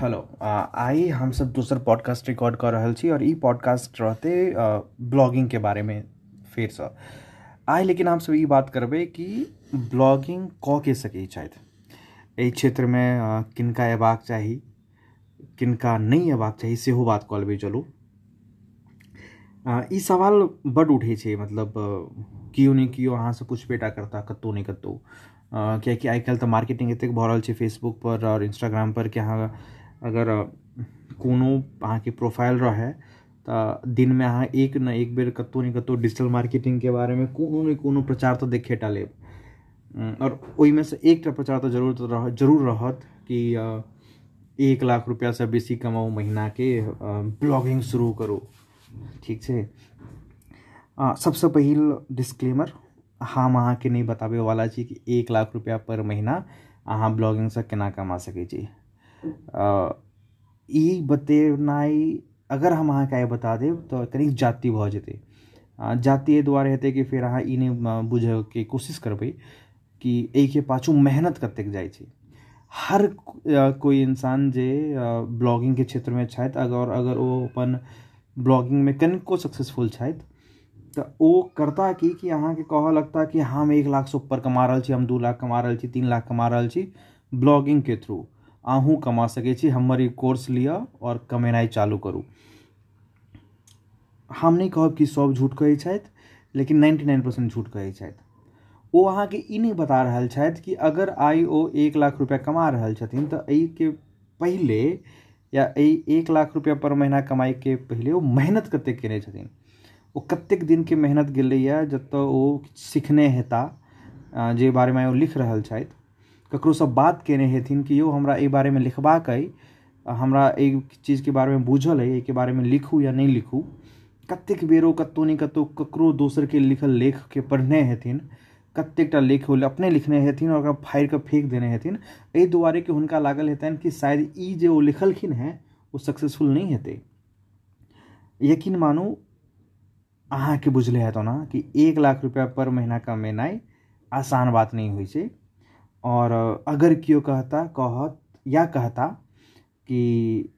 Hello आइ हमसब दोसर podcast record कऽ रहल छी और ई पॉडकास्ट रहतै ब्लॉगिंग के बारे में फेरसँ आइ लेकिन हमसब ई बात करबै कि ब्लॉगिंग कऽ के सकै छथि। एहि क्षेत्रमे आ, किनका अयबाक चाही किनका नहि अयबाक चाही सेहो बात कऽ लेबै चलू। ई सवाल बड्ड उठै छै मतलब केओ नहि केओ अहाँसँ पुछबेटा करता कतहु नहि कतहु आ, कियाकि आइ तऽ मार्केटिंग एतेक भऽ रहल छै फेसबुक पर और इंस्टाग्राम पर कि अहाँ अगर कोनो अहाँके प्रोफ़ाइल रहै तऽ दिनमे अहाँ एक ने एक बेर कतहु ने कतहु डिजिटल मार्केटिंगके बारेमे कोनो ने कोनो प्रचार तऽ देखे टा लेब और ओहिमे से एकटा प्रचार तऽ ज़रूर तऽ रह ज़रूर रहत कि एक लाख रुपया रुपैआसँ बेसी कमाउ महीनाके ब्लॉगिंग शुरू करू। ठीक आ, सबसँ पहिल डिस्क्लेमर हम अहाँके नहि बताबैवला छी कि एक लाख रुपैआ पर महीना अहाँ ब्लॉगिंगसँ केना कमा सकै छी। ई अगर हम अहाँके आइ बता देब तऽ कनि जाति भऽ जेतै जाति एहि दुआरे हेतै कि फेर अहाँ ई नहि बुझयके कोशिश करबै कि एहिके पाछू मेहनत कतेक छै हर कोइ इंसान जे ब्लॉगिंग ब्लॉगिंगके क्षेत्रमे छथि अगर अगर ओ अपन ब्लॉगिंगमे कनिको सक्सेसफुल तऽ ओ करता की, कि अहाँके कहऽ लगता कि हम एक लाखसँ ऊपर कमा रहल छी हम दू लाख कमा रहल छी तीन लाख कमा रहल छी ब्लॉगिंगके थ्रू। अहूँ कमा सकै छी, हमर ई कोर्स लिअ और कमेनाइ चालू करू। हम नहि कहब कि सभ झूठ कहै छथि, लेकिन नाइन्टी नाइन परसेंट झूठ कहै छथि। ओ अहाँके ई नहि बता रहल छथि कि अगर आइ ओ एक लाख रुपैआ कमा रहल छथिन, तऽ एहिके पहिले या एहि एक लाख रुपैआ पर महीना कमाइके पहिले ओ मेहनत कतेक केने छथिन? ओ कतेक दिनके मेहनत गेलैए जतऽ ओ सिखने हेता जे बारेमे ओ लिख रहल छथि। ककरोसँ बात केने हेथिन कि यौ हमरा एहि बारेमे लिखबाक अइ, आ हमरा एहि चीजके बारेमे बूझल अइ, एहिके बारेमे लिखू या नहि लिखू, कतेक बेर ओ कतहु नहि कतहु ककरो दोसरके लिखल लेखके पढ़ने हेथिन, कतेकटा लेख ओ अपने लिखने हेथिन और फाड़ि कऽ फेंक देने हेथिन। एहि दुआरे कि हुनका लागल हेतनि कि शायद ई जे ओ लिखलखिन हेँ, ओ सक्सेसफुल नहि हेतै। यकीन मानू, अहाँके बुझले हेतौ ने कि एक लाख रुपैआ पर महीना कमेनाइ आसान बात नहि होइ छै। और अगर केओ कहता कहत या कहता कि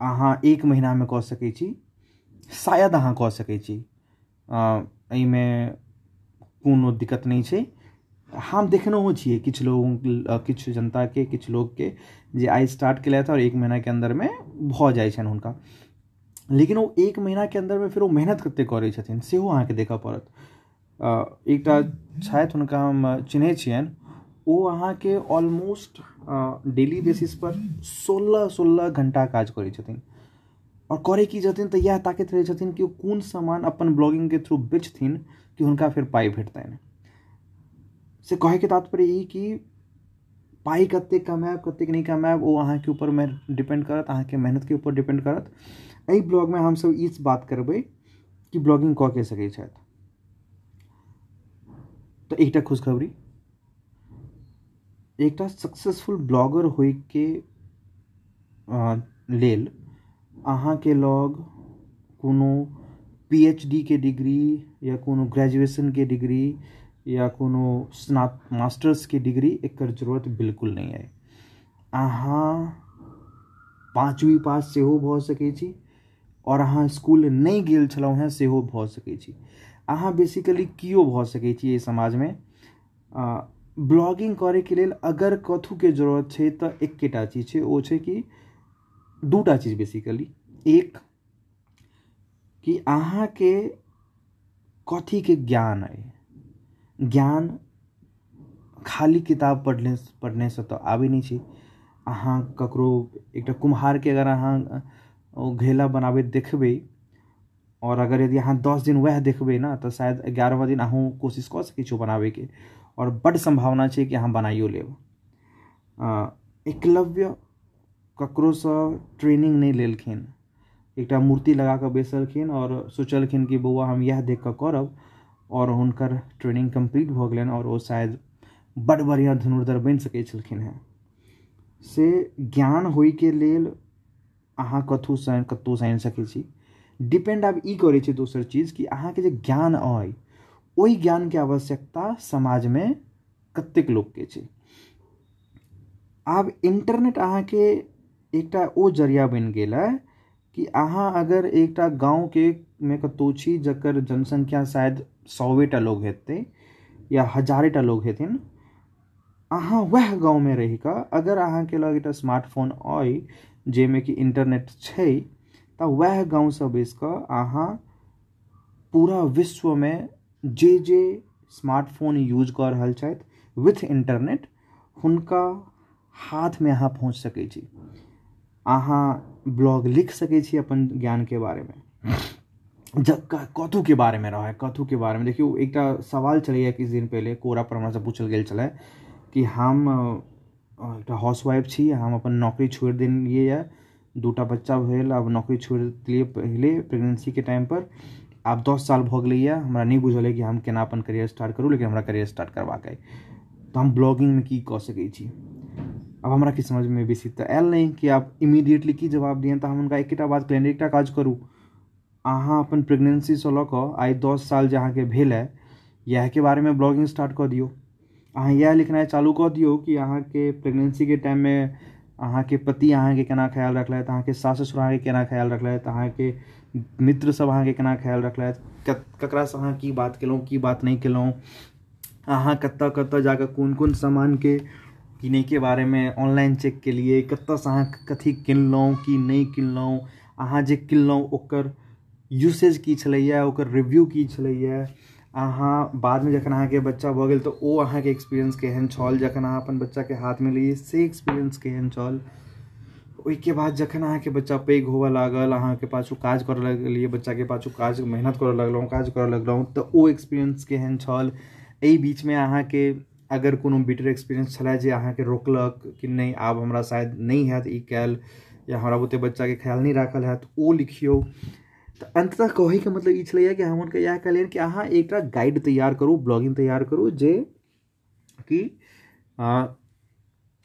अहाँ एक महीनामे कऽ सकै छी शायद अहाँ कऽ सकै छी एहिमे कोनो दिक्कत नहि छै। हम देखनहो छियै किछु लोग किछु जनताके किछु लोगके जे आइ स्टार्ट केलथि और एक महीनाके अन्दरमे भऽ जाइ छनि हुनका लेकिन ओ एक महीनाके अन्दरमे फेर ओ मेहनत कतेक करै छथिन सेहो अहाँके देखऽ पड़त। एकटा छथि हुनका हम चिन्है छियनि ओ अहाँके ऑलमोस्ट डेली बेसिस पर सोलह सोलह घंटा काज करै छथिन। और करै की छथिन तऽ इएह ताकैत रहै छथिन कि कोन सामान अपन ब्लॉगिंगके थ्रू बेचथिन कि हुनका फेर पाइ भेटतनि। से कहैके तात्पर्य ई कि पाइ कतेक कमायब, कतेक नहीं कमायब, ओ अहाँके ऊपरमे डिपेंड करत, अहाँके मेहनतके ऊपर डिपेंड करत। एहि ब्लॉगमे हमसब ई बात करबै कि ब्लॉगिंग कऽ के सकै छथि। तऽ खुशखबरी। एकटा सक्सेसफुल ब्लॉगर होइके लेल लग कोनो पी एच डी के डिग्री या कोनो ग्रेजुएशनके डिग्री या कोनो स्नात मास्टर्सके डिग्री एकर ज़रूरत बिल्कुल नहि अइ। अहाँ पाँचवी पास सेहो भऽ सकै छी और अहाँ स्कूल नहि गेल छलहुँ हेँ सेहो भऽ सकै छी। अहाँ बेसिकली केओ भऽ सकै छी एहि समाजमे? ब्लॉगिंग करैके लेल अगर कथुके ज़रूरत छै तऽ एकेटा चीज़ छै, ओ छै कि दूटा चीज़ बेसिकली एक, कि अहाँके कथीके ज्ञान अइ? ज्ञान खाली किताब पढ़ने पढ़नेसँ तऽ आबै नहि छै। अहाँ ककरो एकटा कुम्हारके अगर अहाँ, ओ घेला बनाबैत देखबै, और अगर यदि अहाँ दस दिन वएह देखबै ने तऽ शायद एगारहमा दिन अहूँ कोशिश कऽ सकै छी बनाबैके और बड संभावना छै कि अहाँ बनाइयो लेब एकलव्य ककरोसँ ट्रेनिंग नहि लेलखिन। एकटा मूर्ति लगा कऽ बैसलखिन और सोचलखिन कि बौआ हम इएह देख कऽ करब और हुनकर ट्रेनिंग कंप्लीट भऽ गेलनि और ओ शायद बड्ड बढ़िआँ धनुर्धर बनि सकै छलखिन हेँ। से ज्ञान होइके लेल अहाँ कतहुसँ कतहुसँ आनि सकै छी। डिपेंड आब ई करै छै दोसर चीज़ कि अहाँके जे ज्ञान अइ ओहि ज्ञानके आवश्यकता समाजमे कतेक लोकके छै। आब इंटरनेट अहाँके एकटा ओ ज़रिया बनि गेल है कि अहाँ अगर एकटा गाँव के में कतौ छी जकर जनसंख्या शायद सौवेटा लोग हेतै या हजारेटा लोग हेथिन अहाँ वएह गाँवमे रहि कऽ अगर अहाँके लग एकटा स्मार्टफ़ोन अइ जाहिमे कि इंटरनेट छै तऽ वएह गाँवसँ बैसि कऽ अहाँ पूरा विश्वमे जे जे स्मार्टफ़ोन यूज़ कऽ रहल छथि विथ इंटरनेट हुनका हाथमे अहाँ पहुँच सकै छी। अहाँ ब्लॉग लिख सकै छी अपन ज्ञानके बारेमे। कथूके बारेमे रहै, कथूके बारेमे। देखियौ, एकटा सवाल छलैए किछु दिन पहिले, कोरा पर हमरासँ पूछल गेल छलै कि हम एकटा हाउसवाइफ छी, हम अपन नौकरी छोड़ि देलियै यऽ दूटा बच्चा भेल, आब नौकरी छोड़ि देलियै पहिले प्रेगनेंसीके टाइमपर आब दस साल भऽ गेलैए हमरा नहि बुझल अइ कि हम केना अपन करियर स्टार्ट करू, लेकिन हमरा करियर स्टार्ट करबाक अइ। तऽ हम ब्लॉगिंगमे की कऽ सकै छी? आब हमरा किछु समझमे बेसी तऽ आयल नहि कि आब इमीडिएटली की जवाब दियनि, तऽ हम हुनका एकेटा बात कहलियनि, एकटा काज करू। अहाँ अपन प्रेगनेंसीसँ लऽ कऽ आइ दस साल जे अहाँके भेल है इएहके बारेमे ब्लॉगिंग स्टार्ट कऽ दियौ। अहाँ इएह लिखनाइ चालू कऽ दियौ कि अहाँके प्रेगनेंसीके टाइममे अहाँके पति अहाँके केना ख्याल रखलथि अहाँके सास ससुर अहाँके केना ख्याल रखलथि अहाँके मित्र सब अहाँके केना ख्याल रखलथि ककरासँ अहाँ की बात केलहुँ की बात नहि केलहुँ अहाँ कतऽ कतऽ जाकऽ कोन कोन सामानके किनैके बारेमे ऑनलाइन चेक केलियै कतऽसँ अहाँ कथी किनलहुँ की नहि किनलहुँ अहाँ जे किनलहुँ ओकर यूसेज की छलैए ओकर रिव्यू की छलैए अहाँ बाद में जखन अहाँके बच्चा भऽ गेल तऽ ओ अहाँके एक्सपीरियंस केहन छल? जखन अहाँ अपन बच्चाके हाथमे लेलियै से एक्सपीरियंस केहन छल? ओहिके बाद जखन अहाँके बच्चा पैघ होबऽ लागल अहाँके पाछू काज करऽ लगलियै बच्चाके पाछू काज, मेहनत करऽ लगलहुँ, काज करऽ लगलहुँ, तऽ ओ एक्सपीरियंस केहन छल? एहि बीचमे अहाँके अगर कोनो बिटर एक्सपीरियंस छलए जे अहाँके रोकलक कि नहि आब हमरा शायद नहि हैत ई कयल या हमरा बुते बच्चाके ख्याल नहि राखल हैत, ओ लिखियौ। तऽ अंततः कहैके मतलब ई कि हम हुनका इएह कहलियनि कि अहाँ एकटा गाइड तैयार करू ब्लॉगिंग तैयार करू, जे कि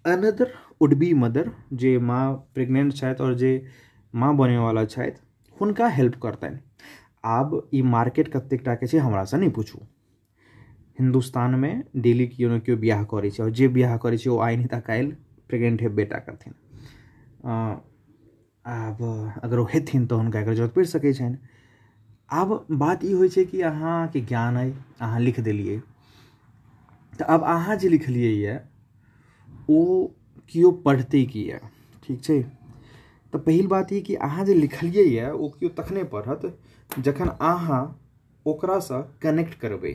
अनदर वुड बी मदर जे माँ प्रेग्नेंट छथि आओर जे माँ बनैवला छथि हुनका हेल्प करतनि आब ई मार्केट कतेक टाके छै हमरासँ नहि पूछू। हिन्दुस्तानमे डेली केओ ने केओ बियाह करै छै आओर जे बियाह करै छै ओ आइ नहि तऽ काल्हि प्रेग्नेंट हेबेटा करथिन आब अगर हेथिन तऽ हुनका एकर ज़रूरत पड़ि सकै छनि। आब बात ई होइ छै कि अहाँके ज्ञान अइ, अहाँ लिख देलियै। तऽ आब अहाँ जे लिखलियै यए, ओ केओ पढ़तै की यए? ठीक छै? तऽ पहिल बात ई कि अहाँ जे लिखलियै यए, ओ केओ तखने पढ़त जखन अहाँ ओकरासँ कनेक्ट करबै।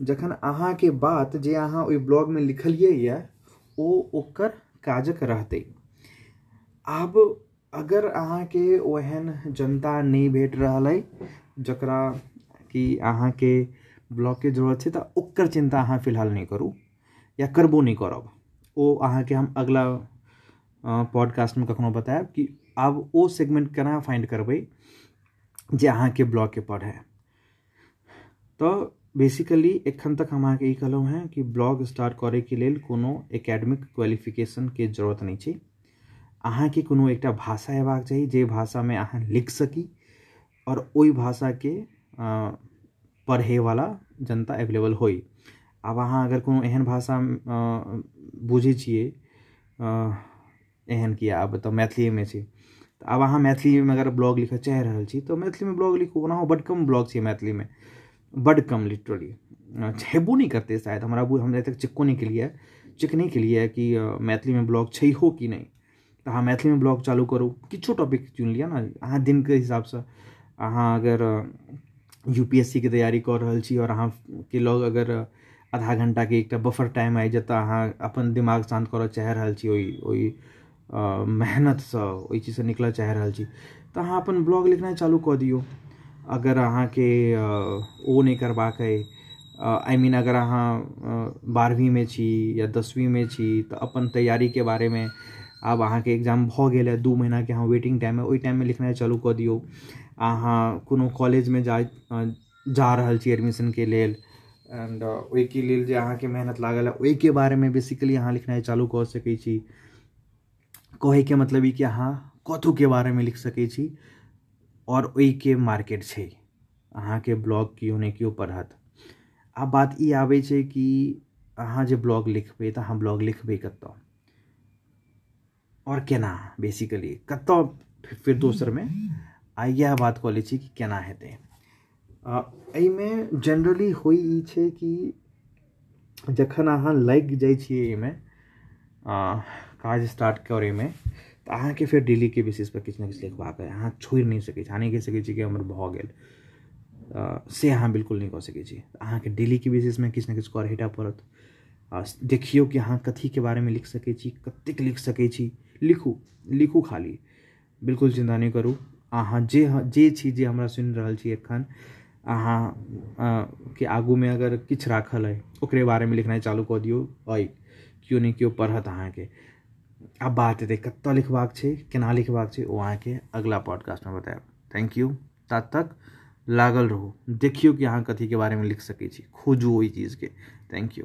जखन अहाँके बात जे अहाँ ओहि ब्लॉगमे लिखलियै यए, ओ ओकर काजक रहतै। आब अगर अहाँ के ओहन जनता नहीं भेट रहल अइ जकरा कि अहाँके ब्लॉगके ज़रूरत है तऽ ओकर चिन्ता अहाँ फ़िलहाल नहीं करू, या करबो नहीं करब। ओ अहाँके हम अगला पॉडकास्टमे कखनो बतायब कि आब ओ सेगमेंट केना फाइंड करबै, जे अहाँके ब्लॉगके पढ़ै। तो बेसिकली एखन तक हम अहाँके ई कहलहुँ हेँ कि ब्लॉग स्टार्ट करैके लेल कोनो एकेडमिक क्वालिफिकेशनके ज़रूरत नहीं छै। अहाँके कोनो एकटा भाषा हेबाक चाही, जे भाषामे अहाँ लिख सकी आओर ओहि भाषाके पढ़ैवला जनता अवेलेबल होइ आब अहाँ अगर कोनो एहन भाषा बुझै छियै एहन कि आब तऽ मैथिलीमे छै। तऽ आब अहाँ मैथिलीमे अगर ब्लॉग लिखऽ चाहि रहल छी, तऽ मैथिलीमे ब्लॉग लिखू, ओनाहो बड्ड कम ब्लॉग छै मैथिलीमे। बड्ड कम लिटरली हेबो नहि करतै शायद, हमरा हम तक नहि केलिए चेक नहि केलिए कि मैथिलीमे ब्लॉग छैहो कि नहि। अहाँ मैथिलीमे ब्लॉग चालू करू। किछो टॉपिक चुनि लिअ ने। अहाँ दिनके हिसाबसँ अहाँ अगर यू पी एस सी के तैयारी कऽ रहल छी आओर अहाँके लग अगर आधा घंटाके एकटा बफर टाइम अइ जतऽ अहाँ अपन दिमाग शान्त करऽ चाहि रहल छी ओहि ओहि मेहनतसँ ओहि चीजसँ निकलऽ चाहि रहल छी। तऽ अहाँ अपन ब्लॉग लिखनाइ चालू कऽ दियौ। अगर अहाँके ओ नहि करबाक अइ आई मीन अगर अहाँ बारहवींमे छी या दसवींमे छी, तऽ अपन तैयारीके बारेमे आब अहाँके एग्ज़ाम गेल है दू महीनाके अहाँ वेटिंग टाइममे ओहि टाइममे लिखनाइ चालू कऽ दियौ। अहाँ कोनो कॉलेजमे जा जा रहल छी एडमिशनके लेल एंड ओहिके लेल जे अहाँके मेहनत लागल है, ओहिके बारेमे बेसिकली अहाँ लिखनाइ चालू कऽ सकै छी। कहैके मतलब ई कि अहाँ कथूके बारेमे लिख सकै छी आओर ओहिके मार्केट छै अहाँके ब्लॉग केओ ने केओ पढ़त। आब बात ई आबै छै कि अहाँ जे ब्लॉग लिखबै, तऽ अहाँ ब्लॉग लिखबै कतऽ? और केना बेसिकली कतऽ फिर दोसरमे आ इएह बात कऽ लै कि केना हेतै आ, एहिमे जनरली छै कि जखन अहाँ लागि जाइ आ, काज स्टार्ट करैमे तऽ अहाँके फेर डेलीके बेसिसपर किछु ने किछु लिखबाक अइ अहाँ छोड़ि नहि सकै छी अहाँ नहि कहि सकै छी कि हमर भऽ गेल। से अहाँ बिल्कुल नहि कऽ सकै छी। अहाँके डेलीके बेसिसमे किछु ने किछु करहे टा पड़त। आ देखियौ कि अहाँ कथीके बारेमे लिख सकै छी कतेक लिख सकै छी। लिखू लिखू खाली। बिल्कुल चिंता नहीं करू। अहाँ जे जे छी जे हमरा सुनि रहल छी एखन अहाँ के आगूमे अगर किछु राखल अइ ओकरे बारेमे लिखनाइ चालू कऽ दियौ। अइ केओ नहि केओ पढ़त अहाँके। आब बात एतै, कतऽ लिखबाक छै, केना लिखबाक छै, ओ अहाँके अगिला पॉडकास्टमे बतायब। थैंक यू तात तक लागल रहू। देखियौ कि अहाँ कथीके बारेमे लिख सकै छी। खोजू ओहि चीजके। Thank you